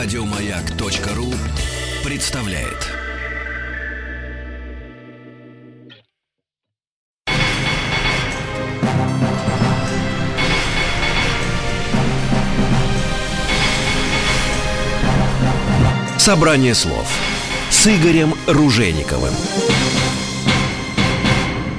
Радиомаяк.ру представляет. Собрание слов с Игорем Ружейниковым.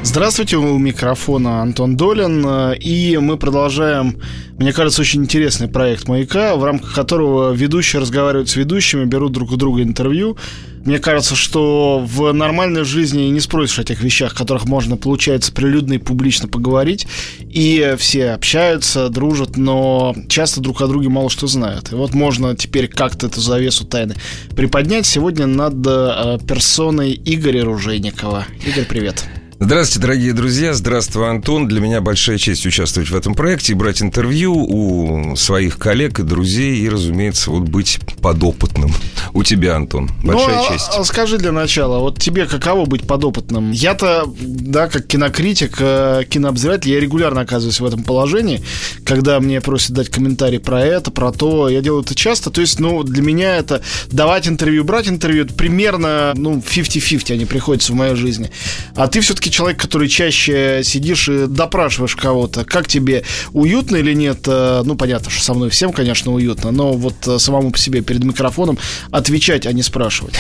Здравствуйте, у микрофона Антон Долин, и мы продолжаем, мне кажется, очень интересный проект «Маяка», в рамках которого ведущие разговаривают с ведущими, берут друг у друга интервью. Мне кажется, что в нормальной жизни не спросишь о тех вещах, о которых можно, получается, прилюдно и публично поговорить, и все общаются, дружат, но часто друг о друге мало что знают. И вот можно теперь как-то эту завесу тайны приподнять сегодня над э, персоной Игоря Ружейникова. Игорь, привет. Здравствуйте, дорогие друзья. Здравствуй, Антон. Для меня большая честь участвовать в этом проекте и брать интервью у своих коллег и друзей и, разумеется, вот быть подопытным. У тебя, Антон, большая ну, честь. А, скажи для начала, вот тебе каково быть подопытным? Я-то, да, как кинокритик, э, кинообозреватель, я регулярно оказываюсь в этом положении, когда мне просят дать комментарий про это, про то. Я делаю это часто. То есть, ну, для меня это давать интервью, брать интервью, это примерно, ну, 50-50 они приходятся в моей жизни. А ты все-таки все-таки человек, который чаще сидишь и допрашиваешь кого-то. Как тебе, уютно или нет? Э, ну, понятно, что со мной всем, конечно, уютно, но вот э, самому по себе перед микрофоном отвечать, а не спрашивать.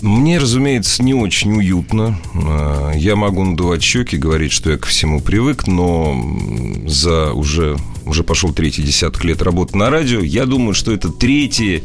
Мне, разумеется, не очень уютно. Э, я могу надувать щеки, говорить, что я ко всему привык, но за уже, уже пошел третий десяток лет работы на радио, я думаю, что это третье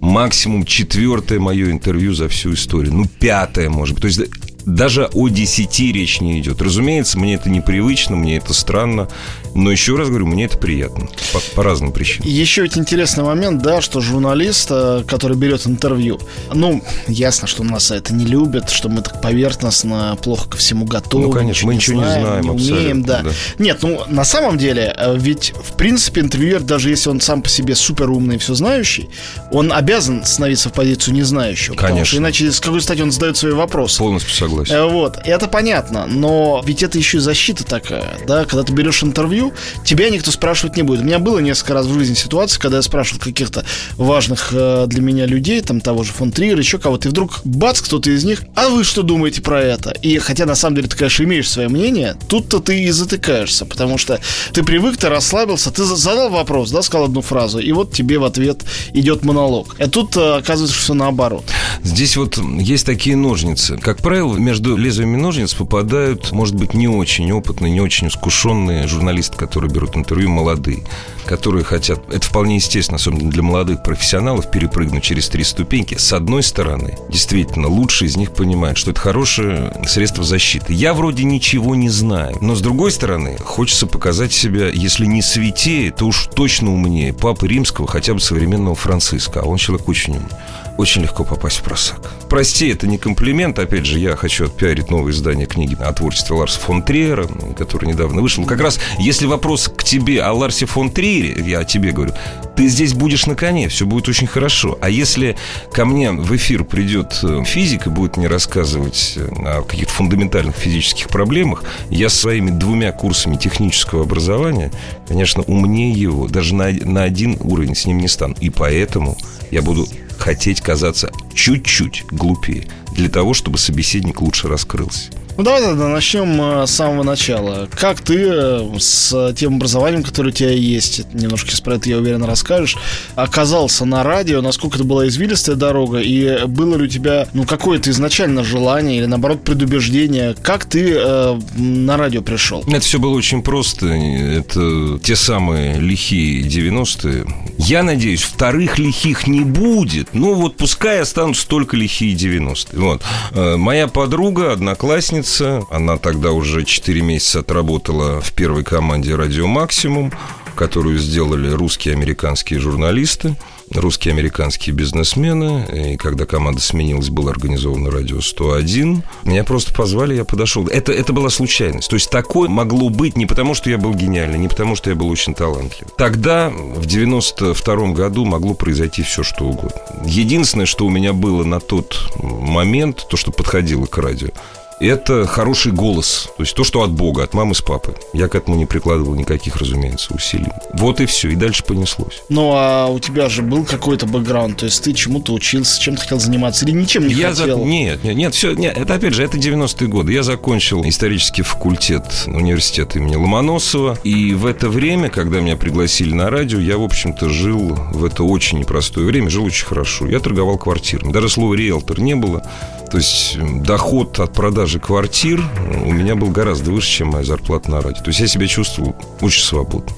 максимум четвертое мое интервью за всю историю. Ну, пятое, может быть. То есть даже о 10 речь не идет. Разумеется, мне это непривычно, мне это странно, но еще раз говорю, мне это приятно по, по разным причинам. Еще ведь интересный момент, да, что журналист, э, который берет интервью, ну, ясно, что нас это не любят, что мы так поверхностно, плохо ко всему готовы. Ну, конечно, мы ничего не знаем, не умеем, да. да. Нет, ну, на самом деле, э, ведь, в принципе, интервьюер, даже если он сам по себе супер умный и все знающий, он обязан становиться в позицию незнающего. Конечно. Потому что иначе с какой стати он задает свои вопросы. Полностью согласен согласен. Э, вот, это понятно, но ведь это еще и защита такая, да, когда ты берешь интервью, тебя никто спрашивать не будет. У меня было несколько раз в жизни ситуация, когда я спрашивал каких-то важных э, для меня людей, там того же фон Триера, еще кого-то, и вдруг бац, кто-то из них, а вы что думаете про это? И хотя на самом деле ты, конечно, имеешь свое мнение, тут-то ты и затыкаешься, потому что ты привык, ты расслабился, ты задал вопрос, да, сказал одну фразу, и вот тебе в ответ идет монолог. А тут э, оказывается все наоборот. Здесь вот есть такие ножницы. Как правило, между лезвиями ножниц попадают, может быть, не очень опытные, не очень искушенные журналисты, которые берут интервью, молодые, которые хотят, это вполне естественно, особенно для молодых профессионалов, перепрыгнуть через три ступеньки. С одной стороны, действительно, лучшие из них понимают, что это хорошее средство защиты. Я вроде ничего не знаю, но с другой стороны, хочется показать себя, если не святее, то уж точно умнее Папы Римского, хотя бы современного Франциска, а он человек очень умный очень легко попасть в просак. Прости, это не комплимент. Опять же, я хочу отпиарить новое издание книги о творчестве Ларса фон Триера, который недавно вышел. Как раз, если вопрос к тебе о Ларсе фон Триере, я о тебе говорю, ты здесь будешь на коне, все будет очень хорошо. А если ко мне в эфир придет э, физик и будет мне рассказывать э, о каких-то фундаментальных физических проблемах, я своими двумя курсами технического образования, конечно, умнее его, даже на, на один уровень с ним не стану. И поэтому я буду хотеть казаться чуть-чуть глупее для того, чтобы собеседник лучше раскрылся. Ну давай тогда начнем э, с самого начала. Как ты э, с тем образованием, которое у тебя есть, немножко про это, я уверен, расскажешь, оказался на радио, насколько это была извилистая дорога, и было ли у тебя, ну, какое-то изначально желание или, наоборот, предубеждение, как ты э, на радио пришел? Это все было очень просто. Это те самые лихие 90-е. Я надеюсь, вторых лихих не будет. Ну, вот пускай останутся только лихие 90-е. Вот. Э, моя подруга, одноклассница, ученица. Она тогда уже 4 месяца отработала в первой команде «Радио Максимум», которую сделали русские американские журналисты русские американские бизнесмены. И когда команда сменилась, было организовано радио 101. Меня просто позвали, я подошел. Это, это была случайность. То есть такое могло быть не потому, что я был гениальный, не потому, что я был очень талантлив. Тогда, в 92 году, могло произойти все, что угодно. Единственное, что у меня было на тот момент, то, что подходило к радио, это хороший голос. То есть то, что от Бога, от мамы с папой. Я к этому не прикладывал никаких, разумеется, усилий. Вот и все. И дальше понеслось. Ну, а у тебя же был какой-то бэкграунд? То есть ты чему-то учился, чем-то хотел заниматься или ничем не я хотел? За... Нет, нет, нет, все, нет, это опять же, это 90-е годы. Я закончил исторический факультет университета имени Ломоносова. И в это время, когда меня пригласили на радио, я, в общем-то, жил в это очень непростое время, жил очень хорошо. Я торговал квартирами. Даже слова риэлтор не было. То есть доход от продажи квартир у меня был гораздо выше, чем моя зарплата на радио. То есть я себя чувствовал очень свободно.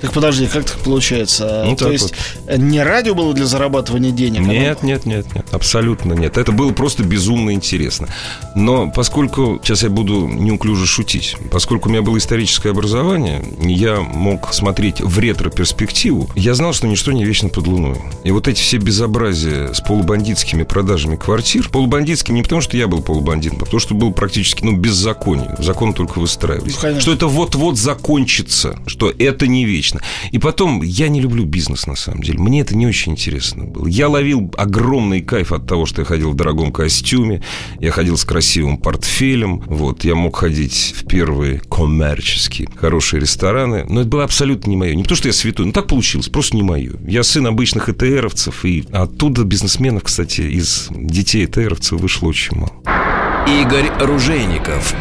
Так подожди, как так получается? Ну, То так есть не радио было для зарабатывания денег? а Нет, нет, нет, нет, абсолютно нет. Это было просто безумно интересно. Но поскольку, сейчас я буду неуклюже шутить, поскольку у меня было историческое образование, я мог смотреть в ретро-перспективу, я знал, что ничто не вечно под луной. И вот эти все безобразия с полубандитскими продажами квартир, полубандитским не потому, что я был полубандитом, а потому, что был практически, ну, беззаконие. Закон только выстраивались. Ну, конечно. что это вот-вот закончится, что это не вечно. И потом, я не люблю бизнес, на самом деле. Мне это не очень интересно было. Я ловил огромный кайф от того, что я ходил в дорогом костюме, я ходил с красивым портфелем, вот, я мог ходить в первые коммерческие хорошие рестораны, но это было абсолютно не мое. Не то, что я святой, но так получилось, просто не мое. Я сын обычных ЭТРовцев, и оттуда бизнесменов, кстати, из детей ЭТРовцев вышло очень мало. Игорь Ружейников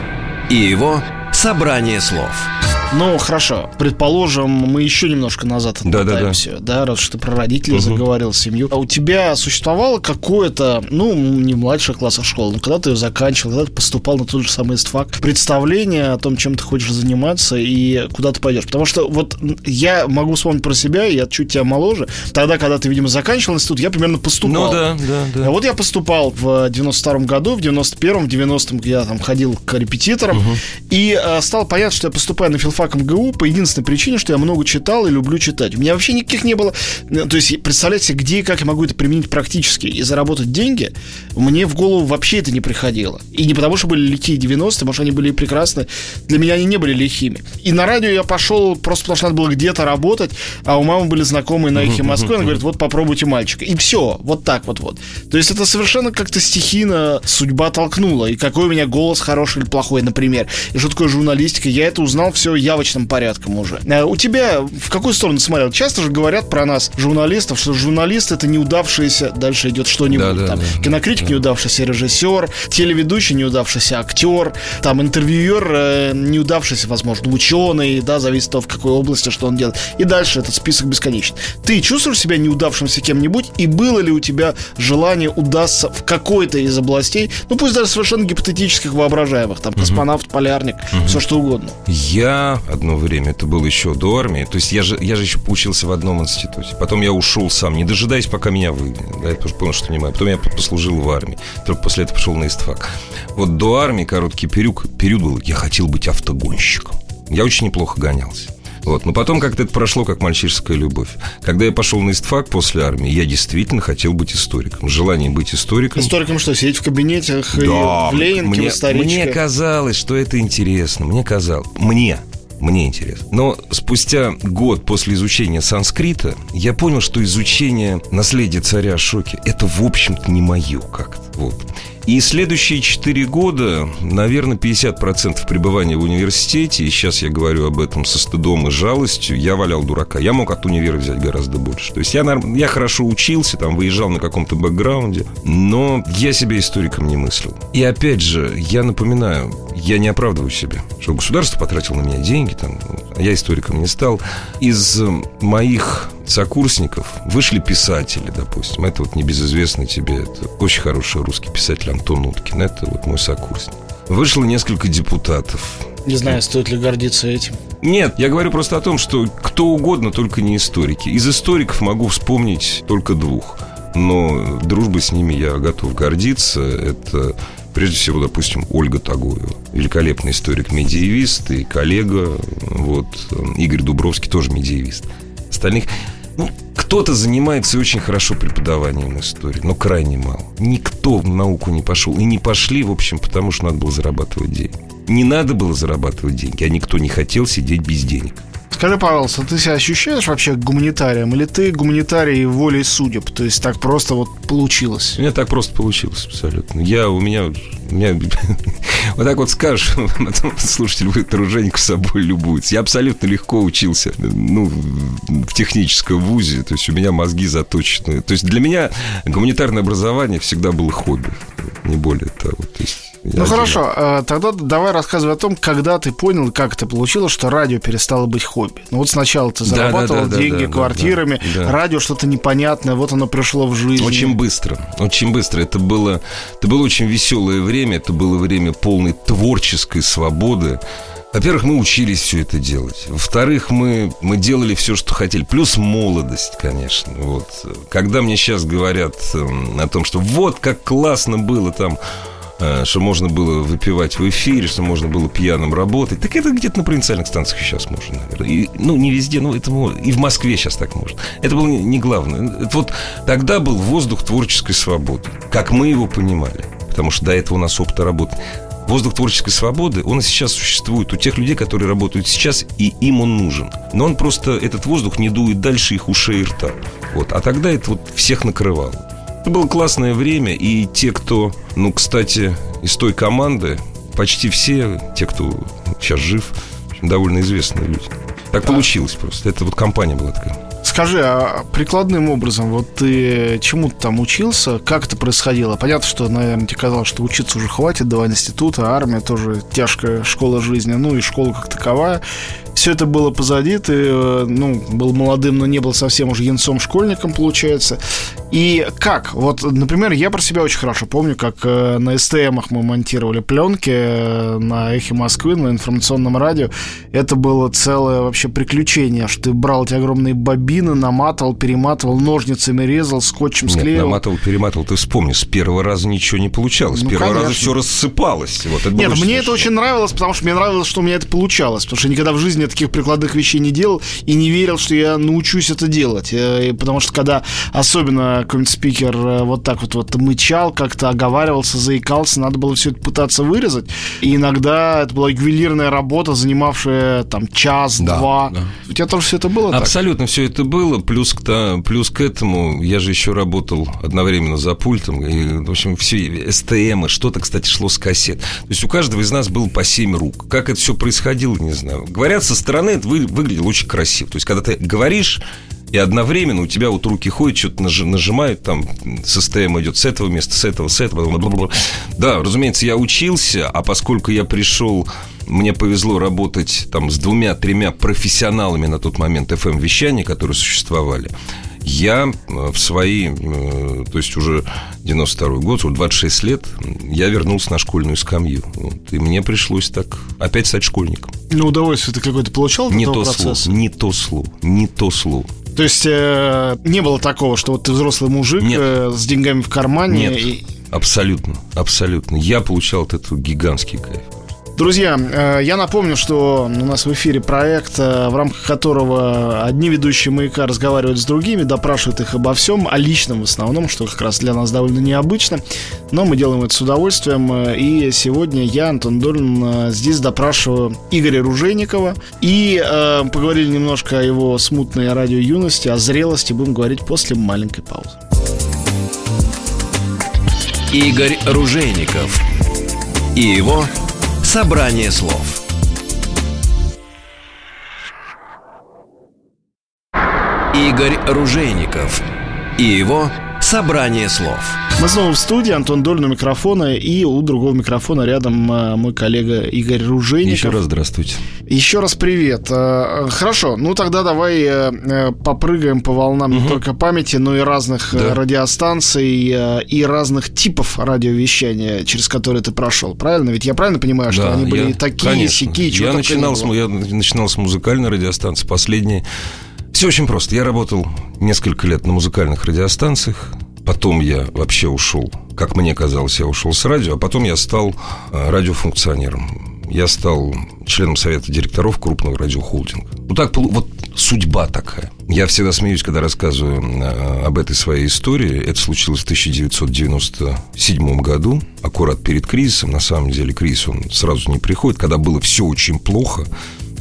и его «Собрание слов». Ну, хорошо. Предположим, мы еще немножко назад отмотаемся, да, раз уж ты про родителей заговорил, семью. А у тебя существовало какое-то, ну, не в младших классах школы, но когда ты ее заканчивал, когда ты поступал на тот же самый ИСТФАК, представление о том, чем ты хочешь заниматься и куда ты пойдешь. Потому что вот я могу вспомнить про себя, я чуть тебя моложе. Тогда, когда ты, видимо, заканчивал институт, я примерно поступал. Ну да, да, да. А вот я поступал в 92-м году, в 91-м, в 90-м я там ходил к репетиторам, и э, стало понятно, что я поступаю на филфак МГУ по единственной причине, что я много читал и люблю читать. У меня вообще никаких не было... э, То есть, представляете, где и как я могу это применить практически и заработать деньги, мне в голову вообще это не приходило. И не потому, что были лихие 90-е, может, они были и прекрасны. Для меня они не были лихими. И на радио я пошел просто потому, что надо было где-то работать, а у мамы были знакомые на эхе Москвы, она говорит, вот попробуйте мальчика. И все, вот так вот вот. То есть это совершенно как-то стихийно судьба толкнула. И какой у меня голос хороший или плохой, например. И что такое журналистика, я это узнал все явочным порядком уже. А у тебя в какую сторону смотрел? Часто же говорят про нас, журналистов, что журналист это неудавшийся, дальше идет что-нибудь. Да-да, там, да, кинокритик неудавшийся режиссер, телеведущий неудавшийся актер, там интервьюер э, неудавшийся, возможно, ученый, да, зависит от того, в какой области, что он делает. И дальше этот список бесконечен. Ты чувствуешь себя неудавшимся кем-нибудь, и было ли у тебя желание удастся в какой-то из областей, ну пусть даже совершенно гипотетических, воображаемых, там, космонавт, полярник, все что угодно. Я одно время, это было еще до армии, то есть я же, я же еще поучился в одном институте. Потом я ушел сам, не дожидаясь, пока меня выгонят. Да, я тоже понял, что не мое. Потом я послужил в армии. Только после этого пошел на ИСТФАК. Вот до армии короткий период, период был, я хотел быть автогонщиком. Я очень неплохо гонялся. Вот. Но потом как-то это прошло, как мальчишеская любовь. Когда я пошел на ИСТФАК после армии, я действительно хотел быть историком. Желание быть историком. Историком что, сидеть в кабинетах и Да, в Ленинке, мне, в мне казалось, что это интересно. Мне казалось. Мне. Мне интересно. Но спустя год после изучения санскрита я понял, что изучение наследия царя Ашоки это, в общем-то, не мое как-то. Вот. И следующие 4 года, наверное, 50% пребывания в университете, и сейчас я говорю об этом со стыдом и жалостью, я валял дурака. Я мог от универа взять гораздо больше. То есть я, я хорошо учился, там, выезжал на каком-то бэкграунде, но я себя историком не мыслил. И опять же, я напоминаю, я не оправдываю себя, что государство потратило на меня деньги, там, а я историком не стал. Из э, моих сокурсников вышли писатели, допустим. Это вот небезызвестный тебе, это очень хороший русский писатель Антон Уткин. Это вот мой сокурсник. Вышло несколько депутатов. Не знаю, стоит ли гордиться этим. Нет, я говорю просто о том, что кто угодно, только не историки. Из историков могу вспомнить только двух. Но дружбой с ними я готов гордиться. Это прежде всего, допустим, Ольга Тагоева. Великолепный историк-медиевист и коллега. Вот Игорь Дубровский тоже медиевист. Остальных... Ну, кто-то занимается очень хорошо преподаванием истории, но крайне мало. Никто в науку не пошел. И не пошли, в общем, потому что надо было зарабатывать деньги. Не надо было зарабатывать деньги, а никто не хотел сидеть без денег. Скажи, пожалуйста, ты себя ощущаешь вообще гуманитарием? Или ты гуманитарий волей судеб? То есть так просто вот получилось? У меня так просто получилось абсолютно. Я, у меня, у меня Вот так вот скажешь, потом слушатель будет оружейник с собой любуется. Я абсолютно легко учился ну, в техническом вузе, то есть у меня мозги заточены. То есть для меня гуманитарное образование всегда было хобби, не более того. То есть ну один. хорошо, э, тогда давай рассказывай о том, когда ты понял, как это получилось, что радио перестало быть хобби. Ну вот сначала ты зарабатывал да, да, да, деньги да, квартирами, да, да. радио что-то непонятное, вот оно пришло в жизнь. Очень быстро, очень быстро. Это было, это было очень веселое время, это было время полной творческой свободы. Во-первых, мы учились все это делать. Во-вторых, мы, мы делали все, что хотели. Плюс молодость, конечно. Вот. Когда мне сейчас говорят эм, о том, что вот как классно было там что можно было выпивать в эфире, что можно было пьяным работать. Так это где-то на провинциальных станциях сейчас можно, наверное. И, ну, не везде, но это и в Москве сейчас так можно. Это было не главное. Это вот тогда был воздух творческой свободы, как мы его понимали. Потому что до этого у нас опыта работы. Воздух творческой свободы, он и сейчас существует у тех людей, которые работают сейчас, и им он нужен. Но он просто, этот воздух не дует дальше их ушей и рта. Вот. А тогда это вот всех накрывало. Это было классное время, и те, кто, ну, кстати, из той команды, почти все, те, кто сейчас жив, довольно известные люди. Так получилось просто. Это вот компания была такая. Скажи, а прикладным образом, вот ты чему ты там учился, как это происходило? Понятно, что, наверное, тебе казалось, что учиться уже хватит, два института, армия тоже тяжкая школа жизни, ну и школа как таковая все это было позади, ты, э, ну, был молодым, но не был совсем уже янцом-школьником, получается. И как? Вот, например, я про себя очень хорошо помню, как э, на СТМах мы монтировали пленки э, на Эхе Москвы, на информационном радио. Это было целое вообще приключение, что ты брал эти огромные бобины, наматывал, перематывал, ножницами резал, скотчем склеил. Нет, наматывал, перематывал, ты вспомни, с первого раза ничего не получалось. Ну, с первого конечно. раза все рассыпалось. Вот, это Нет, мне смешно. это очень нравилось, потому что мне нравилось, что у меня это получалось, потому что никогда в жизни я таких прикладных вещей не делал и не верил, что я научусь это делать. Э, потому что когда особенно какой-нибудь спикер э, вот так вот, вот мычал, как-то оговаривался, заикался, надо было все это пытаться вырезать. И иногда это была ювелирная работа, занимавшая там час-два. Да, да. У тебя тоже все это было Абсолютно так? все это было. Плюс к, плюс к этому я же еще работал одновременно за пультом. И, в общем, все СТМ, что-то, кстати, шло с кассет. То есть у каждого из нас было по семь рук. Как это все происходило, не знаю. Говорят, со стороны это вы, выглядело очень красиво. То есть, когда ты говоришь, и одновременно у тебя вот руки ходят, что-то нажимают, там, состояние идет с этого места, с этого, с этого. Бла-бла-бла. Да, разумеется, я учился, а поскольку я пришел мне повезло работать там с двумя-тремя профессионалами на тот момент FM-вещания, которые существовали я э, в свои, э, то есть уже 92 год, уже 26 лет, я вернулся на школьную скамью. Вот, и мне пришлось так опять стать школьником. Ну, удовольствие ты какое-то получал не то процесса? Слово, не то слово, не то слово. То есть э, не было такого, что вот ты взрослый мужик э, с деньгами в кармане? Нет, и... абсолютно, абсолютно. Я получал от этого гигантский кайф. Друзья, э, я напомню, что у нас в эфире проект, э, в рамках которого одни ведущие «Маяка» разговаривают с другими, допрашивают их обо всем, о личном в основном, что как раз для нас довольно необычно. Но мы делаем это с удовольствием. Э, и сегодня я, Антон Долин, здесь допрашиваю Игоря Ружейникова. И э, поговорили немножко о его смутной радио юности, о зрелости. Будем говорить после маленькой паузы. Игорь Ружейников и его Собрание слов. Игорь Ружейников и его Собрание слов мы снова в студии, Антон Долин у микрофона, и у другого микрофона рядом э, мой коллега Игорь Ружейников. Еще раз здравствуйте. Еще раз привет. Э, хорошо, ну тогда давай э, попрыгаем по волнам угу. не только памяти, но и разных да. радиостанций и разных типов радиовещания, через которые ты прошел, правильно? Ведь я правильно понимаю, что да, они были я, такие, конечно. сякие, я начинал, с, я начинал с музыкальной радиостанции, последние все очень просто. Я работал несколько лет на музыкальных радиостанциях. Потом я вообще ушел, как мне казалось, я ушел с радио, а потом я стал э, радиофункционером. Я стал членом совета директоров крупного радиохолдинга. Ну так, вот судьба такая. Я всегда смеюсь, когда рассказываю э, об этой своей истории. Это случилось в 1997 году, аккурат перед кризисом. На самом деле кризис, он сразу не приходит, когда было все очень плохо.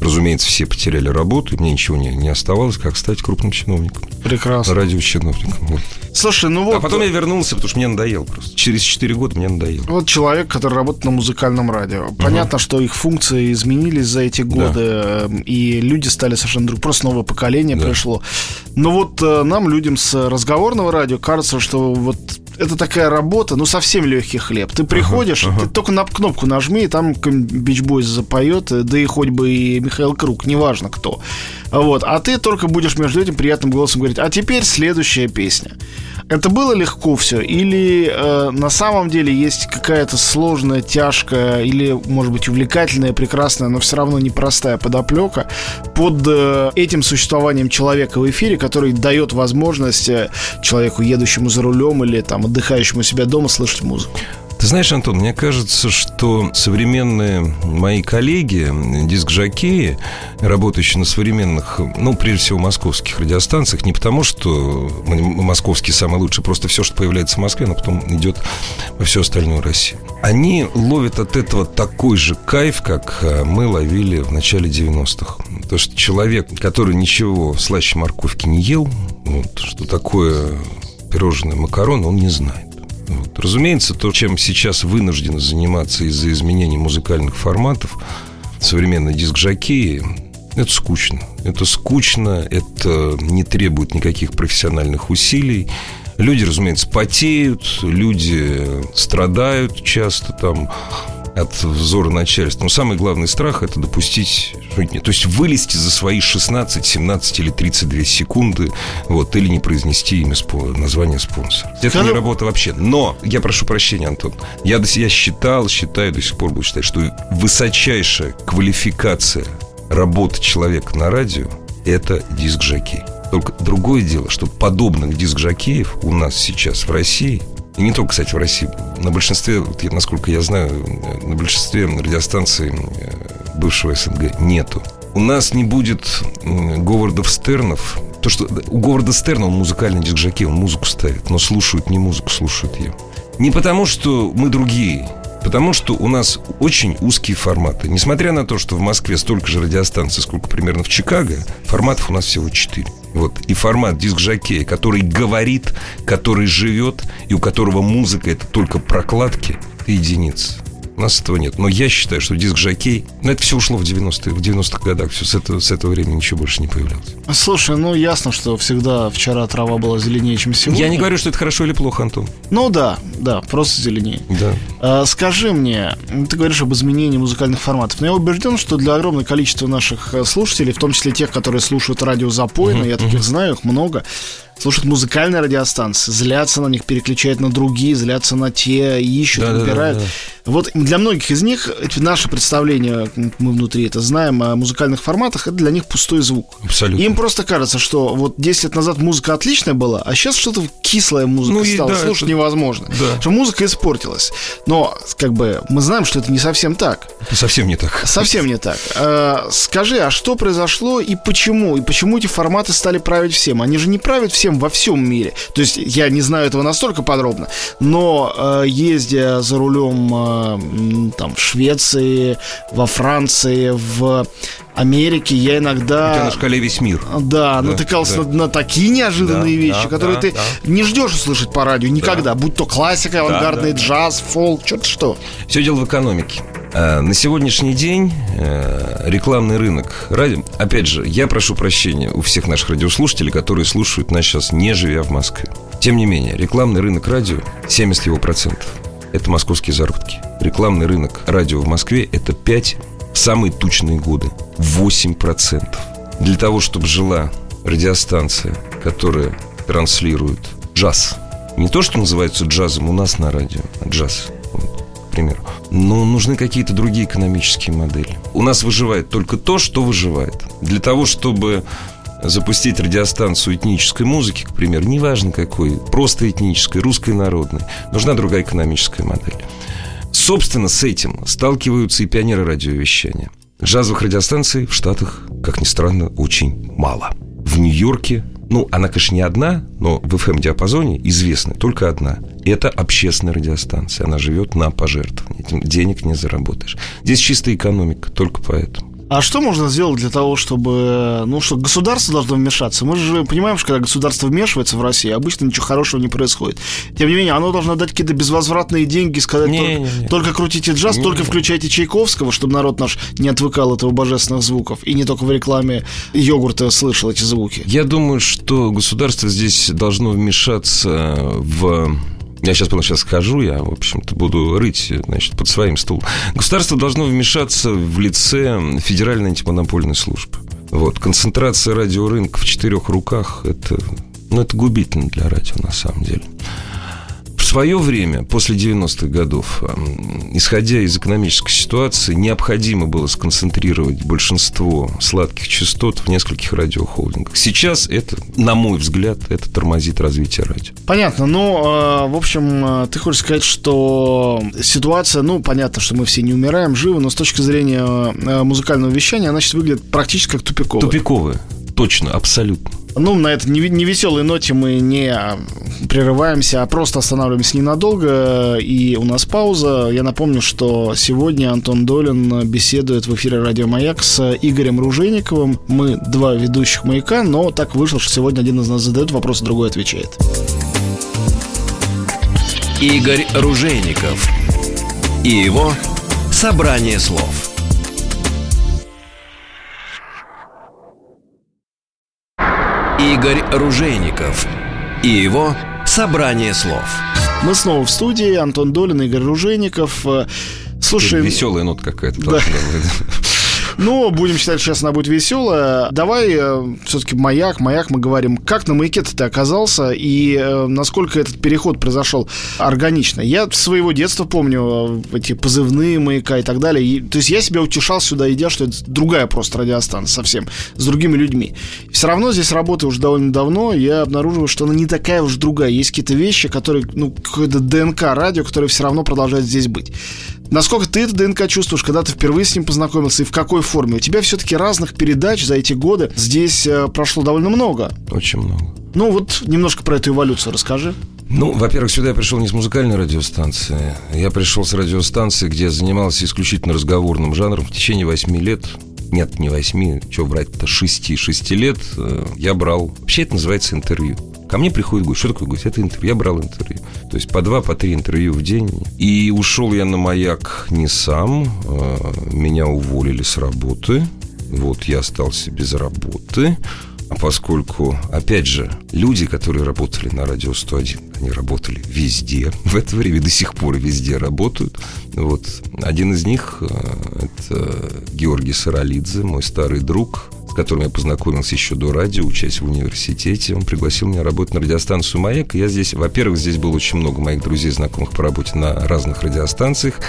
Разумеется, все потеряли работу, и мне ничего не, не оставалось, как стать крупным чиновником. Прекрасно. Радиочиновником. Вот. Слушай, ну вот... А потом я вернулся, потому что мне надоело просто. Через 4 года мне надоело. Вот человек, который работает на музыкальном радио. Понятно, что их функции изменились за эти годы, э, и люди стали совершенно друг... Просто новое поколение Да. пришло. Но вот э, нам, людям с разговорного радио, кажется, что вот это такая работа, ну, совсем легкий хлеб. Ты приходишь, ты только на кнопку нажми, и там Бич Бойс запоет, э, да и хоть бы и Михаил Круг, неважно кто. Вот. А ты только будешь между этим приятным голосом говорить, а теперь следующая песня. Это было легко все? Или э, на самом деле есть какая-то сложная, тяжкая, или, может быть, увлекательная, прекрасная, но все равно непростая подоплека под э, этим существованием человека в эфире, который дает возможность э, человеку, едущему за рулем или там отдыхающему у себя дома, слышать музыку? Ты знаешь, Антон, мне кажется, что современные мои коллеги, диск-жокеи, работающие на современных, ну, прежде всего, московских радиостанциях, не потому, что московские самые лучшие, просто все, что появляется в Москве, оно потом идет во всю остальную Россию. Они ловят от этого такой же кайф, как э, мы ловили в начале 90-х. То, что человек, который ничего слаще морковки не ел, вот, что такое пирожное макароны, он не знает. Вот. Разумеется, то, чем сейчас вынуждены заниматься из-за изменений музыкальных форматов современные диск-жокеи, это скучно. Это скучно, это не требует никаких профессиональных усилий. Люди, разумеется, потеют, люди страдают часто там от взора начальства. Но самый главный страх – это допустить То есть вылезти за свои 16, 17 или 32 секунды, вот, или не произнести имя, спо- название спонсора. Это Скажи- не работа вообще. Но, я прошу прощения, Антон, я, я считал, считаю, до сих пор буду считать, что высочайшая квалификация работы человека на радио – это диск-жокей. Только другое дело, что подобных диск-жокеев у нас сейчас в России и не только, кстати, в России. На большинстве, насколько я знаю, э, на большинстве радиостанций э, бывшего СНГ нету. У нас не будет Говардов Стернов. То, что у Говарда Стерна он музыкальный диск жокей, он музыку ставит, но слушают не музыку, слушают ее. Не потому, что мы другие, потому что у нас очень узкие форматы. Несмотря на то, что в Москве столько же радиостанций, сколько примерно в Чикаго, форматов у нас всего четыре. Вот. И формат диск жокея, который говорит, который живет, и у которого музыка это только прокладки, это единица. У нас этого нет. Но я считаю, что диск жокей, ну это все ушло в 90-е, в 90-х годах. Все с этого, с этого времени ничего больше не появлялось. Слушай, ну ясно, что всегда вчера трава была зеленее, чем сегодня. Я не говорю, что это хорошо или плохо, Антон. Ну да, да, просто зеленее. Да. А, Скажи мне, ты говоришь об изменении музыкальных форматов, но я убежден, что для огромного количества наших э, слушателей, в том числе тех, которые слушают радио запойно, я таких знаю, их много, слушают музыкальные радиостанции, злятся на них, переключают на другие, злятся на те, ищут, выбирают. да. Вот для многих из них наше представление, мы внутри это знаем, о музыкальных форматах, это для них пустой звук. Абсолютно. Им просто кажется, что вот 10 лет назад музыка отличная была, а сейчас что-то кислая музыка Ну стала, да, слушать это- невозможно. Да. Что музыка испортилась. Но, как бы, мы знаем, что это не совсем так. Это совсем не так. Совсем не так. Э, скажи, а что произошло и почему? И почему эти форматы стали править всем? Они же не правят всем во всем мире. То есть я не знаю этого настолько подробно, но э, ездя за рулем э, там в Швеции, во Франции, в Америке, я У тебя иногда на шкале весь мир. да, натыкался да. На, на такие неожиданные Да, вещи, да, которые да, ты да. не ждешь услышать по радио никогда, будь то классика, авангардный да. джаз, фолк, что-то что. Все дело в экономике. А, На сегодняшний день э, рекламный рынок радио... Опять же, я прошу прощения у всех наших радиослушателей, которые слушают нас сейчас, не живя в Москве. Тем не менее, рекламный рынок радио 70 его процентов. Это московские заработки. Рекламный рынок радио в Москве – это 5 в самые тучные годы. 8%. Для того, чтобы жила радиостанция, которая транслирует джаз. Не то, что называется джазом у нас на радио, а джаз. Вот, к примеру. Но нужны какие-то другие экономические модели. У нас выживает только то, что выживает. Для того, чтобы запустить радиостанцию этнической музыки, к примеру, неважно какой, просто этнической, русской народной, нужна другая экономическая модель. Собственно, с этим сталкиваются и пионеры радиовещания. Джазовых радиостанций в Штатах, как ни странно, очень мало. В Нью-Йорке, ну, она, конечно, не одна, но в FM-диапазоне известна только одна. Это общественная радиостанция. Она живет на пожертвования. Денег не заработаешь. Здесь чистая экономика, только поэтому. А что можно сделать для того, чтобы, ну, что государство должно вмешаться? Мы же понимаем, что когда государство вмешивается в Россию, обычно ничего хорошего не происходит. Тем не менее, оно должно дать какие-то безвозвратные деньги, сказать, Не, только, не, не. только крутите джаз, Не, только не. включайте Чайковского, чтобы народ наш не отвыкал от его божественных звуков и не только в рекламе йогурта слышал эти звуки. Я думаю, что государство здесь должно вмешаться в... Я сейчас, сейчас скажу, я, в общем-то, буду рыть, значит, под своим стулом. Государство должно вмешаться в лице Федеральной антимонопольной службы. Вот, концентрация радиорынка в четырех руках, это, ну, это губительно для радио, на самом деле. Свое время, после 90-х годов, исходя из экономической ситуации, необходимо было сконцентрировать большинство сладких частот в нескольких радиохолдингах. Сейчас это, на мой взгляд, это тормозит развитие радио. Понятно, ну, э, в общем, э, ты хочешь сказать, что ситуация, ну, понятно, что мы все не умираем, живы, но с точки зрения э, музыкального вещания, она сейчас выглядит практически как тупиковая. Тупиковые. Точно, абсолютно. Ну, на этой невеселой ноте мы не а, прерываемся, а просто останавливаемся ненадолго, и у нас пауза. Я напомню, что сегодня Антон Долин беседует в эфире «Радио Маяк» с Игорем Ружейниковым. Мы два ведущих «Маяка», но так вышло, что сегодня один из нас задает вопрос, а другой отвечает. Игорь Ружейников и его «Собрание слов». Игорь Ружейников и его «Собрание слов». Мы снова в студии, Антон Долин, Игорь Ружейников. Э, Слушай, Веселая нота какая-то. Да. Быть. Ну, будем считать, сейчас она будет веселая. Давай все-таки маяк, маяк мы говорим. Как на маяке-то ты оказался и э, насколько этот переход произошел органично? Я своего детства помню э, эти позывные маяка и так далее. И, то есть я себя утешал сюда, идя, что это другая просто радиостанция совсем, с другими людьми. Все равно здесь работаю уже довольно давно, я обнаруживаю, что она не такая уж другая. Есть какие-то вещи, которые, ну, какое-то ДНК радио, которое все равно продолжает здесь быть. Насколько ты это ДНК чувствуешь, когда ты впервые с ним познакомился и в какой форме? У тебя все-таки разных передач за эти годы здесь э, прошло довольно много. Очень много. Ну вот немножко про эту эволюцию расскажи. Ну, во-первых, сюда я пришел не с музыкальной радиостанции. Я пришел с радиостанции, где я занимался исключительно разговорным жанром в течение восьми лет. Нет, не восьми, что врать-то, шести, шести лет э, я брал... Вообще это называется интервью. Ко мне приходит гость. Что такое гость? Это интервью. Я брал интервью. То есть по два, по три интервью в день. И ушел я на маяк не сам. Э, Меня уволили с работы. Вот я остался без работы. Поскольку, опять же, люди, которые работали на радио 101, они работали везде в это время, до сих пор везде работают. Вот один из них э, это Георгий Саралидзе, мой старый друг, с которым я познакомился еще до радио, учась в университете. Он пригласил меня работать на радиостанцию «Маяк». Я здесь, во-первых, здесь было очень много моих друзей, знакомых по работе на разных радиостанциях.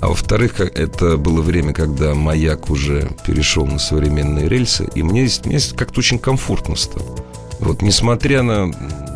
А во-вторых, как- это было время, когда «Маяк» уже перешел на современные рельсы, и мне, мне как-то очень комфортно стало. Вот, несмотря на...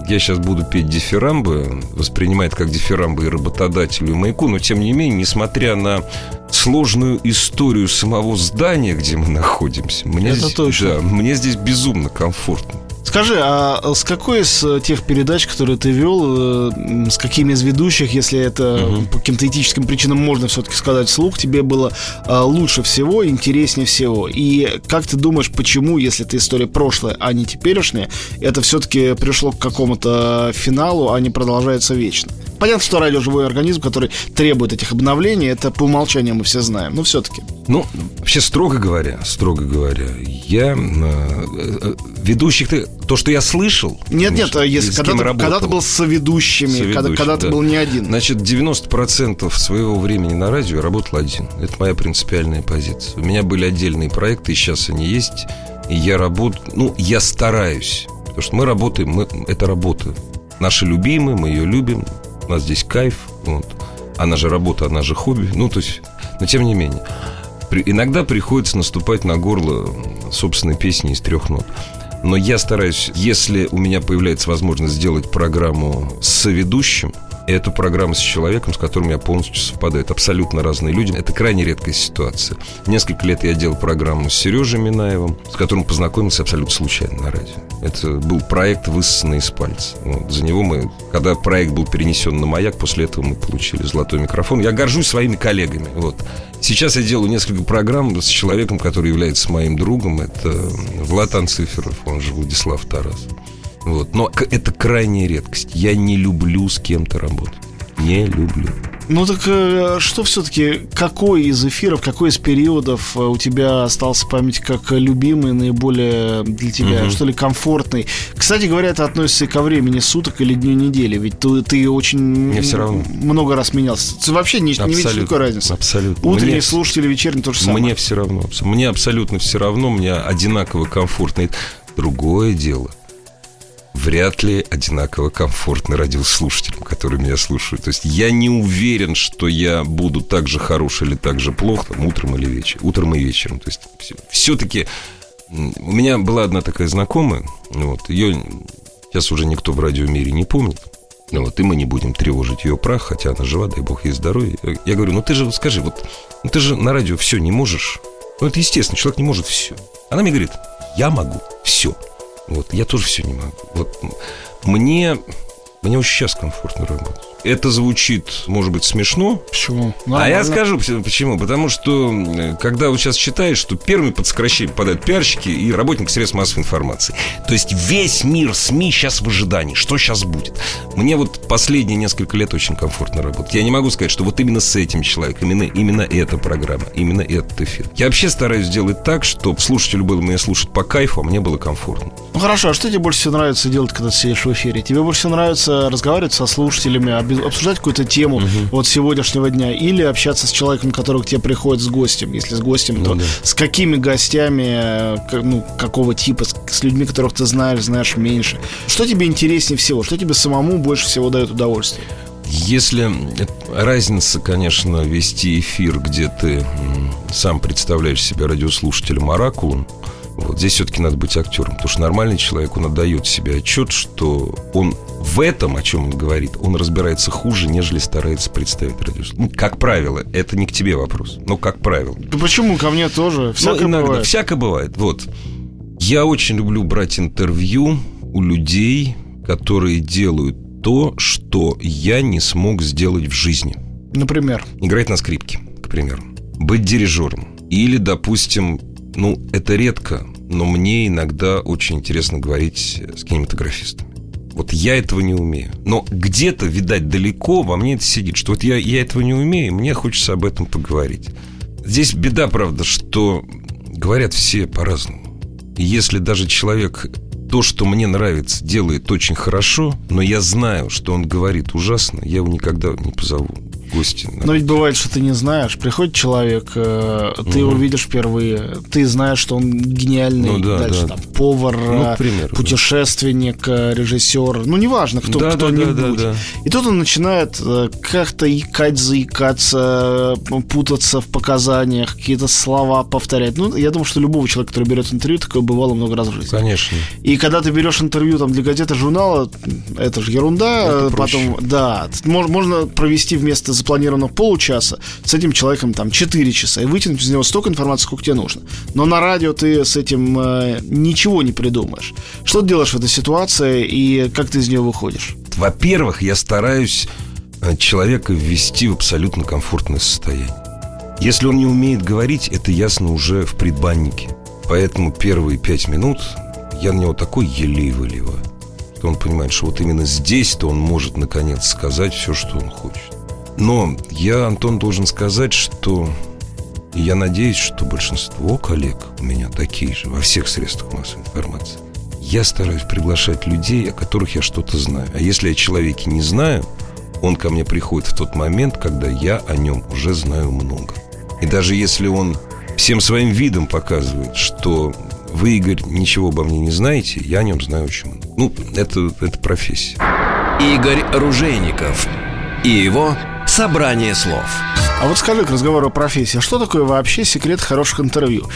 Я сейчас буду петь дифирамбы, воспринимает как дифирамбы и работодателю, и маяку, но тем не менее, несмотря на сложную историю самого здания, где мы находимся, мне, Это здесь, точно. да, мне здесь безумно комфортно. Скажи, а с какой из э, тех передач, которые ты вел, э, с какими из ведущих, если это по каким-то этическим причинам можно все-таки сказать вслух, тебе было э, лучше всего, интереснее всего? И как ты думаешь, почему, если это история прошлая, а не теперешняя, это все-таки пришло к какому-то финалу, а не продолжается вечно? Понятно, что радио живой организм, который требует этих обновлений, это по умолчанию мы все знаем, но все-таки. Ну, вообще, строго говоря, строго говоря, я э, э, ведущих ты то, что я слышал. Нет, нет, конечно, и если с когда кем ты, работал. когда ты был с соведущими, когда, Соведущим, когда ты да. был не один. Значит, 90% своего времени на радио я работал один. Это моя принципиальная позиция. У меня были отдельные проекты, и сейчас они есть. И я работаю... Ну, я стараюсь. Потому что мы работаем, мы, это работа. Наши любимые, мы ее любим. У нас здесь кайф. Вот. Она же работа, она же хобби. Ну, то есть... Но тем не менее. При- иногда приходится наступать на горло собственной песни из трех нот. Но я стараюсь, если у меня появляется возможность сделать программу с соведущим, это программа с человеком, с которым я полностью совпадаю. Это абсолютно разные люди. Это крайне редкая ситуация. Несколько лет я делал программу с Сережей Минаевым, с которым познакомился абсолютно случайно на радио. Это был проект, высосанный из пальца. Вот. За него мы, когда проект был перенесен на маяк, после этого мы получили золотой микрофон. Я горжусь своими коллегами. Вот. Сейчас я делаю несколько программ с человеком, который является моим другом. Это Влад Анциферов, он же Владислав Тарас. Вот. Но это крайняя редкость. Я не люблю с кем-то работать. Не люблю. Ну так э, что все-таки, какой из эфиров, какой из периодов э, у тебя остался в памяти как любимый, наиболее для тебя, угу. что ли, комфортный? Кстати говоря, это относится и ко времени суток или дню недели, ведь ты, ты очень Мне все равно. много раз менялся. Ты вообще не, не видишь никакой разницы. Абсолютно. Утренний мне, слушатель, вечерний то же самое. Мне все равно. Мне абсолютно все равно, мне одинаково комфортно. Другое дело – вряд ли одинаково комфортно радиослушателям, которые меня слушают. То есть я не уверен, что я буду так же хорош или так же плох там, утром или вечером. Утром и вечером. То есть все-таки у меня была одна такая знакомая, вот, ее сейчас уже никто в радиомире не помнит. Ну вот, и мы не будем тревожить ее прах, хотя она жива, дай бог ей здоровья. Я говорю, ну ты же, скажи, вот, ну ты же на радио все не можешь. Ну это естественно, человек не может все. Она мне говорит, я могу все. Вот, я тоже все не могу. Вот мне, мне очень сейчас комфортно работать. Это звучит, может быть, смешно. Почему? Нормально. А я скажу почему. Потому что, когда вот сейчас читаешь, что первыми под сокращение попадают пиарщики и работники средств массовой информации. То есть весь мир СМИ сейчас в ожидании. Что сейчас будет? Мне вот последние несколько лет очень комфортно работать. Я не могу сказать, что вот именно с этим человеком, именно, именно эта программа, именно этот эфир. Я вообще стараюсь сделать так, чтобы слушателю было меня слушать по кайфу, а мне было комфортно. Ну хорошо, а что тебе больше всего нравится делать, когда ты сидишь в эфире? Тебе больше всего нравится разговаривать со слушателями, обсуждать какую-то тему угу. вот сегодняшнего дня, или общаться с человеком, который к тебе приходит с гостем. Если с гостем, ну, то да. с какими гостями, э, ну, какого типа, с, с людьми, которых ты знаешь, знаешь меньше. Что тебе интереснее всего? Что тебе самому больше всего дает удовольствие? Если разница, конечно, вести эфир, где ты сам представляешь себя радиослушателем оракулом, вот здесь все-таки надо быть актером, потому что нормальный человек, он отдает себе отчет, что он в этом, о чем он говорит, он разбирается хуже, нежели старается представить радиослушателя. Ну, как правило, это не к тебе вопрос, но как правило. Ну почему? Ко мне тоже. Ну, иногда, бывает. Всякое бывает. Вот. Я очень люблю брать интервью у людей, которые делают то, что я не смог сделать в жизни. Например? Играть на скрипке, к примеру. Быть дирижером. Или, допустим, ну, это редко, но мне иногда очень интересно говорить с кинематографистами. Вот я этого не умею. Но где-то, видать, далеко во мне это сидит, что вот я, я этого не умею, мне хочется об этом поговорить. Здесь беда, правда, что говорят все по-разному. И если даже человек то, что мне нравится, делает очень хорошо, но я знаю, что он говорит ужасно, я его никогда не позову гости. Но ведь бывает, что ты не знаешь. Приходит человек, э, ты угу. его видишь впервые, ты знаешь, что он гениальный, ну, да, дальше да. там повар, ну, примеру, путешественник, да. режиссер, ну неважно, кто да, кто-нибудь. Да, да, да, да. И тут он начинает э, как-то икать, заикаться, путаться в показаниях, какие-то слова повторять. Ну, я думаю, что любого человека, который берет интервью, такое бывало много раз в жизни. Конечно. И когда ты берешь интервью там для газеты, журнала, это же ерунда. Это потом, да, можно провести вместо запланированного получаса, с этим человеком там 4 часа, и вытянуть из него столько информации, сколько тебе нужно. Но на радио ты с этим э, ничего не придумаешь. Что ты делаешь в этой ситуации и как ты из нее выходишь? Во-первых, я стараюсь э, человека ввести в абсолютно комфортное состояние. Если он не умеет говорить, это ясно уже в предбаннике. Поэтому первые пять минут я на него такой елей выливаю, что он понимает, что вот именно здесь-то он может наконец сказать все, что он хочет. Но я, Антон, должен сказать, что я надеюсь, что большинство коллег у меня такие же во всех средствах массовой информации. Я стараюсь приглашать людей, о которых я что-то знаю. А если я человеке не знаю, он ко мне приходит в тот момент, когда я о нем уже знаю много. И даже если он всем своим видом показывает, что вы, Игорь, ничего обо мне не знаете, я о нем знаю очень много. Ну, это, это профессия. Игорь Ружейников и его Собрание слов. А вот скажи к разговору о профессии, а что такое вообще секрет хороших интервью?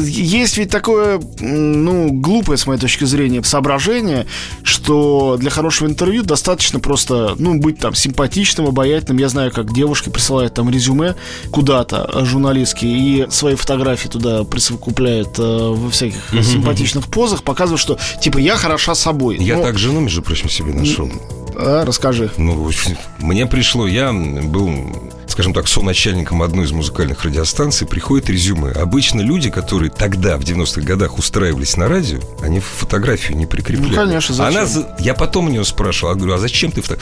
Есть ведь такое, ну, глупое, с моей точки зрения, соображение, что для хорошего интервью достаточно просто, ну, быть там симпатичным, обаятельным. Я знаю, как девушки присылают там резюме куда-то э, журналистские и свои фотографии туда присовокупляют э, во всяких mm-hmm. симпатичных позах, показывают, что, типа, я хороша собой. Я Но... так жену, между прочим, себе нашел. А, расскажи. Ну, мне пришло, я был скажем так, соначальником одной из музыкальных радиостанций, приходит резюме. Обычно люди, которые тогда, в 90-х годах, устраивались на радио, они фотографию не прикрепляли. Ну, конечно, зачем? Она, я потом у нее спрашивал, я говорю, а зачем ты фото...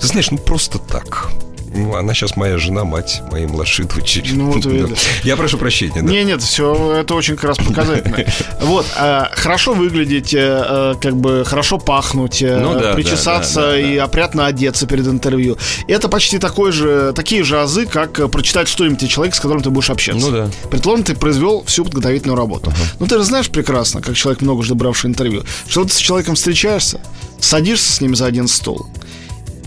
Ты знаешь, ну просто так. Ну, она сейчас моя жена, мать моей младшей дочери. Ну, вот. Я прошу прощения. Да. Не, нет, все, это очень как раз показательно. Вот, а, хорошо выглядеть, э, как бы хорошо пахнуть, э, ну, да, причесаться да, да, и опрятно одеться перед интервью. Это почти такой же, такие же азы, как прочитать что-нибудь о человеке, с которым ты будешь общаться. Ну да. Предположим, ты произвел всю подготовительную работу. Uh-huh. Ну, ты же знаешь прекрасно, как человек, много уже бравший интервью, что ты с человеком встречаешься, садишься с ним за один стол –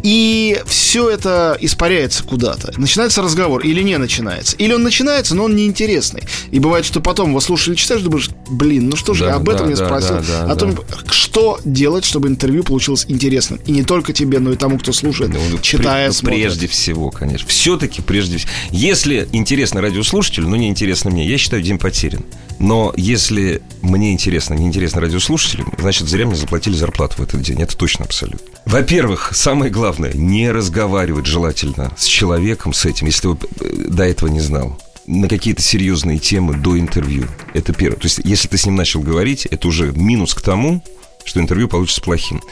и все это испаряется куда-то. Начинается разговор или не начинается. Или он начинается, но он неинтересный. И бывает, что потом его слушаешь читаешь, думаешь, блин, ну что же, да, об этом да, не спросил. Да, да, о том, да. что делать, чтобы интервью получилось интересным. И не только тебе, но и тому, кто слушает, ну, читая, при, смотрит. Прежде всего, конечно. Все-таки прежде всего. Если интересно радиослушателю, но не интересно мне, я считаю, день потерян. Но если мне интересно, не интересно радиослушателям, значит, зря мне заплатили зарплату в этот день. Это точно абсолютно. Во-первых, самое главное, не разговаривать желательно с человеком, с этим, если вы э, до этого не знал на какие-то серьезные темы до интервью. Это первое. То есть, если ты с ним начал говорить, это уже минус к тому, что интервью получится плохим.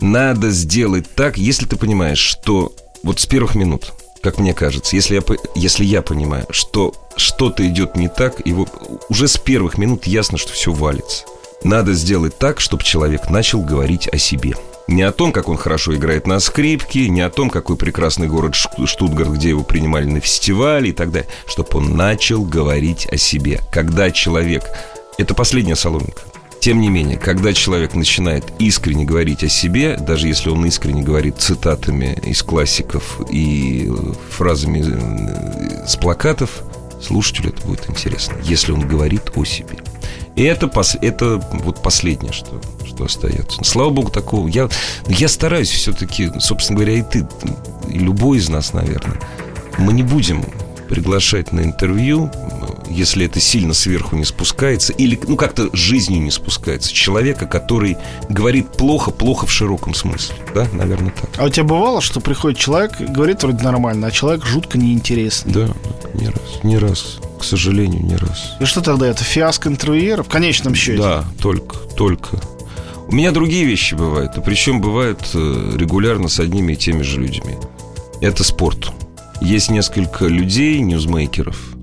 Надо сделать так, если ты понимаешь, что вот с первых минут как мне кажется, если я, если я понимаю, что что-то идет не так, вот уже с первых минут ясно, что все валится. Надо сделать так, чтобы человек начал говорить о себе. Не о том, как он хорошо играет на скрипке, не о том, какой прекрасный город Штутгарт, где его принимали на фестивале и так далее. Чтобы он начал говорить о себе. Когда человек... Это последняя соломинка. Тем не менее, когда человек начинает искренне говорить о себе, даже если он искренне говорит цитатами из классиков и фразами э, с плакатов, слушателю это будет интересно, если он говорит о себе. И это, это вот последнее, что, что остается. Слава богу, такого. Я, я стараюсь все-таки, собственно говоря, и ты, и любой из нас, наверное, мы не будем приглашать на интервью если это сильно сверху не спускается, или ну как-то жизнью не спускается, человека, который говорит плохо, плохо в широком смысле, да, наверное, так. А у тебя бывало, что приходит человек, говорит вроде нормально, а человек жутко неинтересный? Да, не раз, не раз, к сожалению, не раз. И что тогда это фиаско интервьюера в конечном счете? Да, только, только. У меня другие вещи бывают, и причем бывают э, регулярно с одними и теми же людьми. Это спорт. Есть несколько людей, ньюзмейкеров,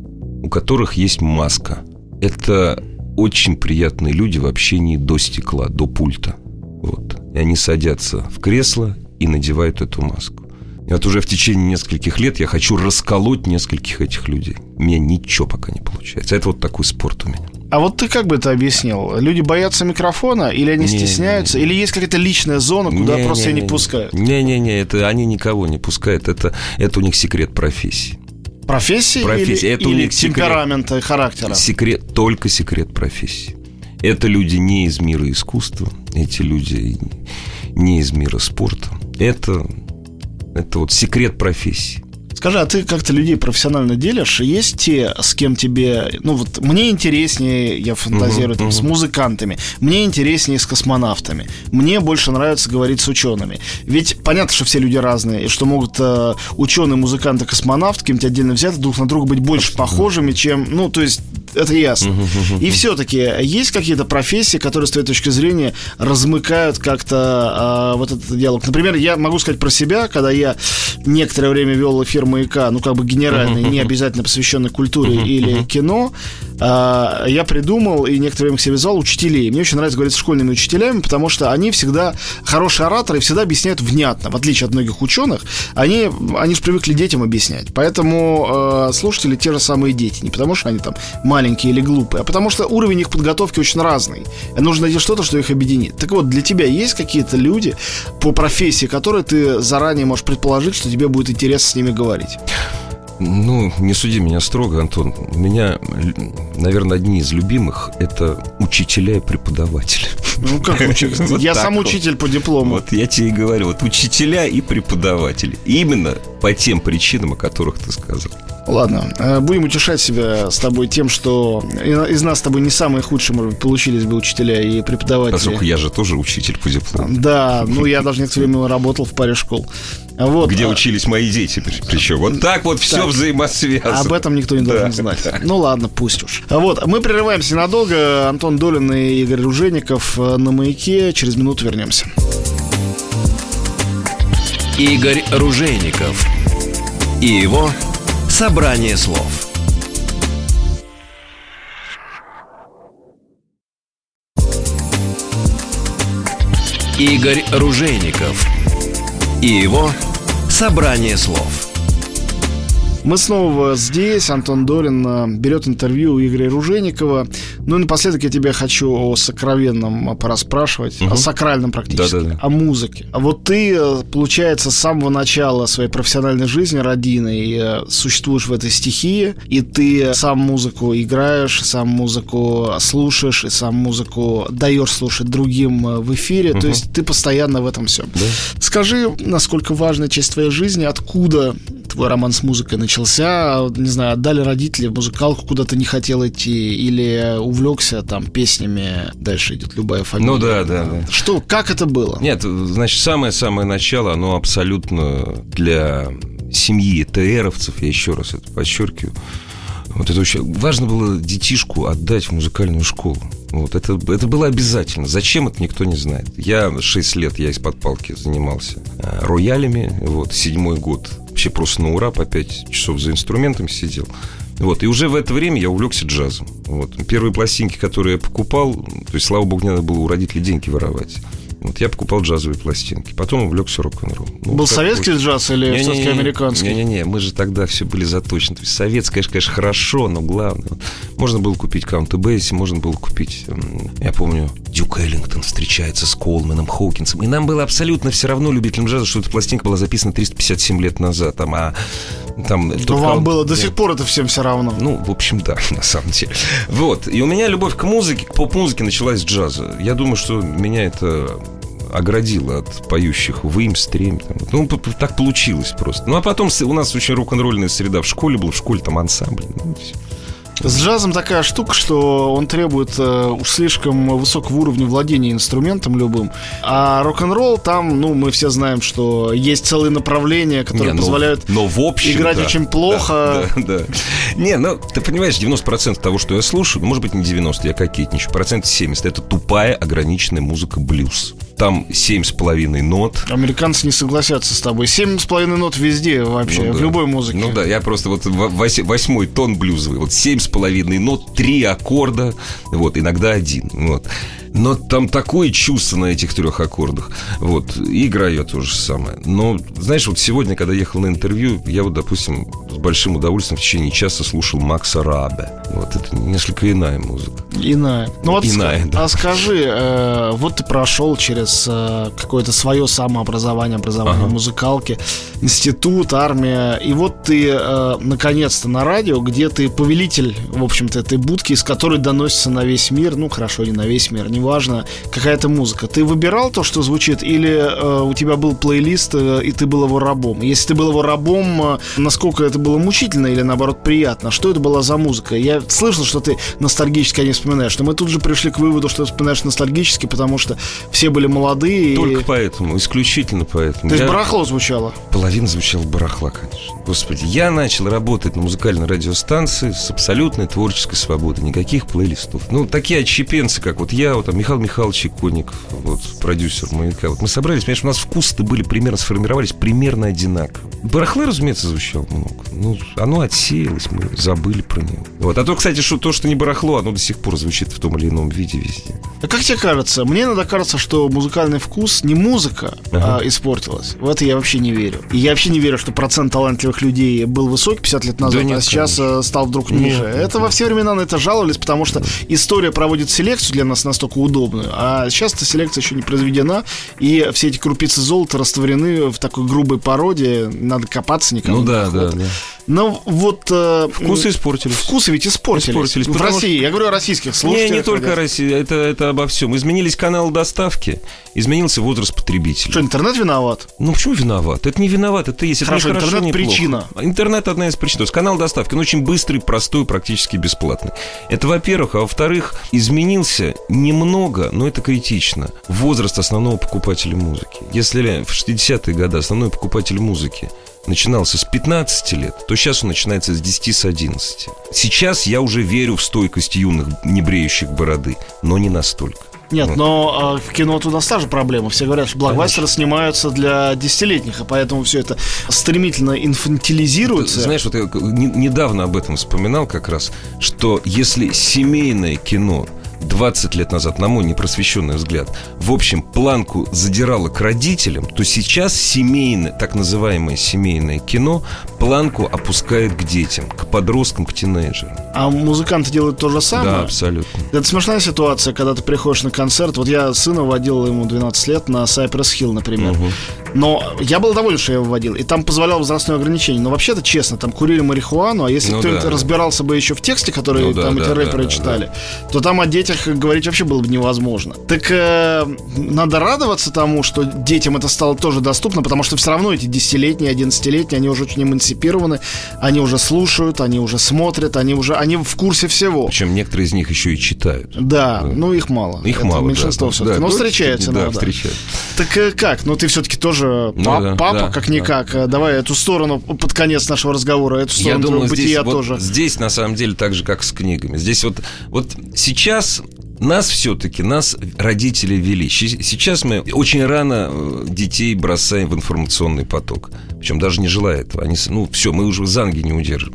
у которых есть маска. Это очень приятные люди в общении до стекла, до пульта. Вот. И они садятся в кресло и надевают эту маску. И вот уже в течение нескольких лет я хочу расколоть нескольких этих людей. У меня ничего пока не получается. Это вот такой спорт у меня. А вот ты как бы это объяснил? Люди боятся микрофона, или они не, стесняются, не, не. или есть какая-то личная зона, куда не, просто не, не, не пускают? Не-не-не, это они никого не пускают. Это, это у них секрет профессии. Профессии, профессии. или, это или темперамента и характера? Секрет, только секрет профессии. Это люди не из мира искусства, эти люди не из мира спорта. Это, это вот секрет профессии. Скажи, а ты как-то людей профессионально делишь? Есть те, с кем тебе... Ну вот мне интереснее, я фантазирую, uh-huh, там, uh-huh. с музыкантами. Мне интереснее с космонавтами. Мне больше нравится говорить с учеными. Ведь понятно, что все люди разные, и что могут э, ученые, музыканты, космонавты, кем-то отдельно взяты, друг на друга быть больше похожими, чем... Ну, то есть это ясно. И все-таки есть какие-то профессии, которые, с твоей точки зрения, размыкают как-то а, вот этот диалог. Например, я могу сказать про себя, когда я некоторое время вел эфир маяка, ну, как бы генеральный, не обязательно посвященный культуре или кино, а, я придумал и некоторое время к себе вязал учителей. Мне очень нравится говорить с школьными учителями, потому что они всегда хорошие ораторы и всегда объясняют внятно, в отличие от многих ученых. Они, они же привыкли детям объяснять. Поэтому э, слушатели те же самые дети. Не потому что они там маленькие или глупые, а потому что уровень их подготовки очень разный. Нужно найти что-то, что их объединит. Так вот, для тебя есть какие-то люди по профессии, которые ты заранее можешь предположить, что тебе будет интересно с ними говорить? Ну, не суди меня строго, Антон. У меня, наверное, одни из любимых – это учителя и преподаватели. Ну, как учитель? Вот Я сам вот. учитель по диплому. Вот я тебе и говорю, вот учителя и преподаватели. Именно по тем причинам, о которых ты сказал. Ладно, э, будем утешать себя с тобой тем, что из нас с тобой не самые худшие, может быть, получились бы учителя и преподаватели. Поскольку я же тоже учитель по диплому. Да, ну я даже некоторое время работал в паре школ. Вот. Где а- учились мои дети, при- причем. Вот так вот все Так. взаимосвязано. Об этом никто не должен Да. знать. Ну ладно, пусть уж. А Вот, мы прерываемся ненадолго. Антон Долин и Игорь Ружеников э, на маяке. Через минуту вернемся. Игорь Ружейников и его собрание слов. Игорь Ружейников и его собрание слов. Мы снова здесь. Антон Долин э, берет интервью у Игоря Руженикова. Ну и напоследок я тебя хочу о сокровенном э, пораспрашивать, о сакральном практически, Да-да-да. о музыке. А вот ты, э, получается, с самого начала своей профессиональной жизни родиной существуешь в этой стихии, и ты сам музыку играешь, сам музыку слушаешь, и сам музыку даешь слушать другим в эфире. То есть ты постоянно в этом всем. Скажи, насколько важная часть твоей жизни, откуда твой роман с музыкой начался? Не знаю, отдали родители музыкалку, куда ты не хотел идти, или увлекся там песнями, дальше идет любая фамилия. Ну да, да, да. Что, как это было? Нет, значит, самое-самое начало, оно абсолютно для семьи ТРовцев, я еще раз это подчеркиваю, вот это очень важно было детишку отдать в музыкальную школу. Вот это, это было обязательно. Зачем это никто не знает. Я 6 лет, я из-под палки занимался э, роялями. Вот, седьмой год вообще просто на ура по 5 часов за инструментом сидел. Вот, и уже в это время я увлекся джазом. Вот. Первые пластинки, которые я покупал, то есть, слава богу, не надо было у родителей деньги воровать. Вот я покупал джазовые пластинки. Потом увлекся рок-н-ролл. Ну, Был советский вот. джаз или все-таки американский? Не-не-не, мы же тогда все были заточены. То есть советское, конечно, конечно, хорошо, но главное. Можно было купить Каунта Бейси, можно было купить, я помню, Дюк Эллингтон встречается с Колменом, Хоукинсом. И нам было абсолютно все равно, любителям джаза, что эта пластинка была записана 357 лет назад. Там, а там... Ну, тот вам было до сих пор это всем все равно. Ну, в общем, да, на самом деле. Вот. И у меня любовь к музыке, к поп-музыке началась с джаза. Я думаю, что меня это оградило от поющих в имстреме. Ну, так получилось просто. Ну, а потом у нас очень рок-н-ролльная среда в школе была, в школе там ансамбль. Ну, и всё. С джазом такая штука, что он требует э, уж слишком высокого уровня владения инструментом любым. А рок-н-ролл там, ну, мы все знаем, что есть целые направления, которые Не, ну, позволяют но в общем, играть да. очень плохо. Да, да, да. Не, ну, ты понимаешь, 90% того, что я слушаю, ну, может быть, не 90, я кокетничаю, процент 70, это тупая ограниченная музыка блюз. Там семь с половиной нот, Американцы не согласятся с тобой. Семь с половиной нот везде вообще, Ну в да. любой музыке. Ну да, я просто вот в- вось- восьмой тон блюзовый, вот семь с половиной нот, три аккорда, вот, иногда один, вот. Но там такое чувство на этих трех аккордах. Вот, и играю я то же самое. Но, знаешь, вот сегодня, когда ехал на интервью, я вот, допустим, с большим удовольствием в течение часа слушал Макса Рабе. Вот это несколько иная музыка. Иная. Ну вот Иная, да. А скажи, э, вот ты прошел через э, какое-то свое самообразование, образование Ага. в музыкалке, институт, армия, и вот ты э, наконец-то на радио, где ты повелитель, в общем-то, этой будки, из которой доносится на весь мир, ну хорошо, не на весь мир, неважно, какая-то музыка. Ты выбирал то, что звучит, или э, у тебя был плейлист, э, и ты был его рабом? Если ты был его рабом, э, насколько это было мучительно или наоборот приятно? Что это была за музыка? Я слышал, что ты ностальгически о ней вспоминаешь, но мы тут же пришли к выводу, что ты вспоминаешь ностальгически, потому что все были молодые. Только и... поэтому, исключительно поэтому. То есть Я- барахло звучало. Половина звучала барахла, конечно. Господи, я начал работать на музыкальной радиостанции с абсолютной творческой свободой. Никаких плейлистов. Ну, такие отщепенцы, как вот я, вот там Михаил Михайлович Иконников, вот продюсер «Маяка». Вот мы собрались, понимаешь, у нас вкусы были примерно, сформировались примерно одинаково. Барахла, разумеется, звучало много. Ну, оно отсеялось, мы забыли про него. Вот. А то, кстати, что то, что не барахло, оно до сих пор звучит в том или ином виде везде. А как тебе кажется? Мне иногда кажется, что музыкальный вкус не музыка Ага. а, испортилась. В это я вообще не верю. И я вообще не верю, что процент талантливых людей был высокий 50 лет назад, Да нет, а сейчас э, стал вдруг ниже. Нет, это во все времена на это жаловались, потому что история проводит селекцию для нас настолько удобную, а сейчас эта селекция еще не произведена, и все эти крупицы золота растворены в такой грубой породе, надо копаться никому. Ну да, да, да. Ну, вот... Э, Вкусы испортились. Вкусы ведь испортились. испортились в России. Что... Я говорю о российских слушателях. Не, не только Россия. Это, это обо всем. Изменились каналы доставки, изменился возраст потребителя. Что, интернет виноват? Ну, почему виноват? Это не виноват, это есть. Хорошо, это не интернет хорошо, причина. Интернет одна из причин. То есть канал доставки, он очень быстрый, простой, практически бесплатный. Это во-первых. А во-вторых, изменился немного, но это критично. Возраст основного покупателя музыки. Если в 60-е годы основной покупатель музыки начинался с 15 лет, то сейчас он начинается с 10, с 11. Сейчас я уже верю в стойкость юных, не бреющих бороды, но не настолько. Нет, вот. но э, в кино тут у нас та же проблема. Все говорят, что блокбастеры Конечно. снимаются для десятилетних, и поэтому все это стремительно инфантилизируется. Ты, знаешь, вот я недавно об этом вспоминал как раз, что если семейное кино 20 лет назад, на мой непросвещенный взгляд, в общем, планку задирала к родителям, то сейчас семейное, так называемое семейное кино планку опускает к детям, к подросткам, к тинейджерам. А музыканты делают то же самое? Да, абсолютно. Это смешная ситуация, когда ты приходишь на концерт. Вот я сына водил ему 12 лет на Cypress Hill, например. Угу. Но я был доволен, что я его водил. И там позволял возрастное ограничение. Но вообще-то честно, там курили марихуану, а если ну, кто-нибудь да. разбирался бы еще в тексте, который ну, там да, эти да, рэперы да, читали, да. то там о детях говорить вообще было бы невозможно. Так э, надо радоваться тому, что детям это стало тоже доступно, потому что все равно эти десятилетние, одиннадцатилетние, они уже очень эмансипированы, они уже слушают, они уже смотрят, они уже, они в курсе всего. Причем некоторые из них еще и читают. Да, да. ну их мало. Их это мало, меньшинство да. все-таки. Да, но встречаются да, встречаются. Так э, как? Ну ты все-таки тоже тоже ну, пап, да, папа, да, как-никак. Да. Давай эту сторону под конец нашего разговора, эту сторону Я думаю, бытия здесь, тоже. Вот здесь, на самом деле, так же, как с книгами. Здесь вот, вот сейчас нас все-таки, нас родители вели. Сейчас мы очень рано э, детей бросаем в информационный поток. Причем даже не желая этого. Они, ну, все, мы уже занги не удержим.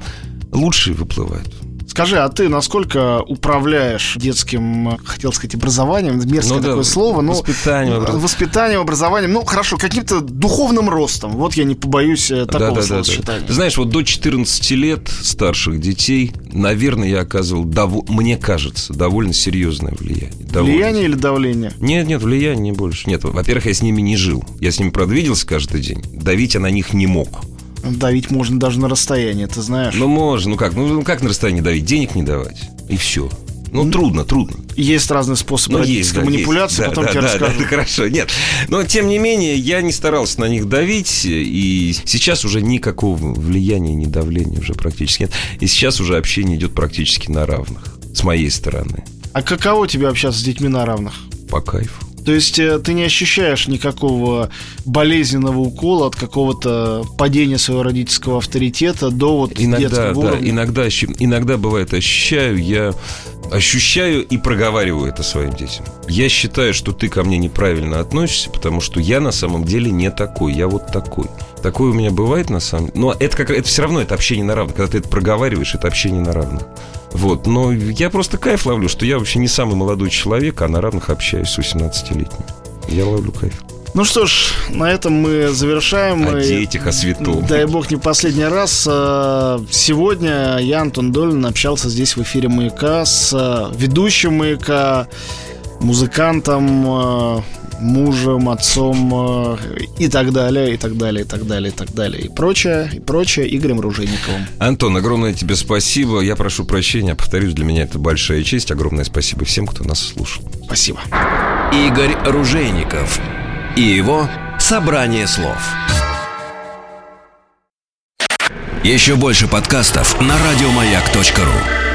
Лучшие выплывают. Скажи, а ты насколько управляешь детским, хотел сказать, образованием, мерзкое ну, такое да, слово, но воспитанием, воспитанием, образованием, ну хорошо, каким-то духовным ростом. Вот я не побоюсь э, такого да, да. Да, да. знаешь, вот до 14 лет старших детей, наверное, я оказывал, дов... мне кажется, довольно серьезное влияние. Довольно. Влияние или давление? Нет, нет, влияние не больше. Нет, во-первых, я с ними не жил. Я с ними продвиделся каждый день. Давить я на них не мог. Давить можно даже на расстоянии, ты знаешь. Ну, можно. Ну как? Ну, как на расстоянии давить? Денег не давать. И все. Ну, трудно, трудно. Есть разные способы ну, есть, да, манипуляции, есть. потом да, тебе да, расскажу. Да, да, хорошо, нет. Но, тем не менее, я не старался на них давить, и сейчас уже никакого влияния, ни давления уже практически нет. И сейчас уже общение идет практически на равных, с моей стороны. А каково тебе общаться с детьми на равных? По кайфу. То есть э, ты не ощущаешь никакого болезненного укола от какого-то падения своего родительского авторитета до вот иногда, детского да, уровня? Иногда, иногда бывает ощущаю, я ощущаю и проговариваю это своим детям. Я считаю, что ты ко мне неправильно относишься, потому что я на самом деле не такой, я вот такой. Такое у меня бывает на самом деле. Но это, как, это все равно это общение на равных. Когда ты это проговариваешь, это общение на равных. Вот, но я просто кайф ловлю, что я вообще не самый молодой человек, а на равных общаюсь с 18-летними. Я ловлю кайф. Ну что ж, на этом мы завершаем. О детях, о святом. Дай бог не последний раз. А, сегодня я, Антон Долин, общался здесь в эфире «Маяка» с а, ведущим «Маяка», музыкантом, а, мужем, отцом э, и так далее, и так далее, и так далее, и так далее, и прочее, и прочее Игорем Ружейниковым. Антон, огромное тебе спасибо. Я прошу прощения, повторюсь, для меня это большая честь. Огромное спасибо всем, кто нас слушал. Спасибо. Игорь Ружейников и его «Собрание слов». Еще больше подкастов на радиомаяк.ру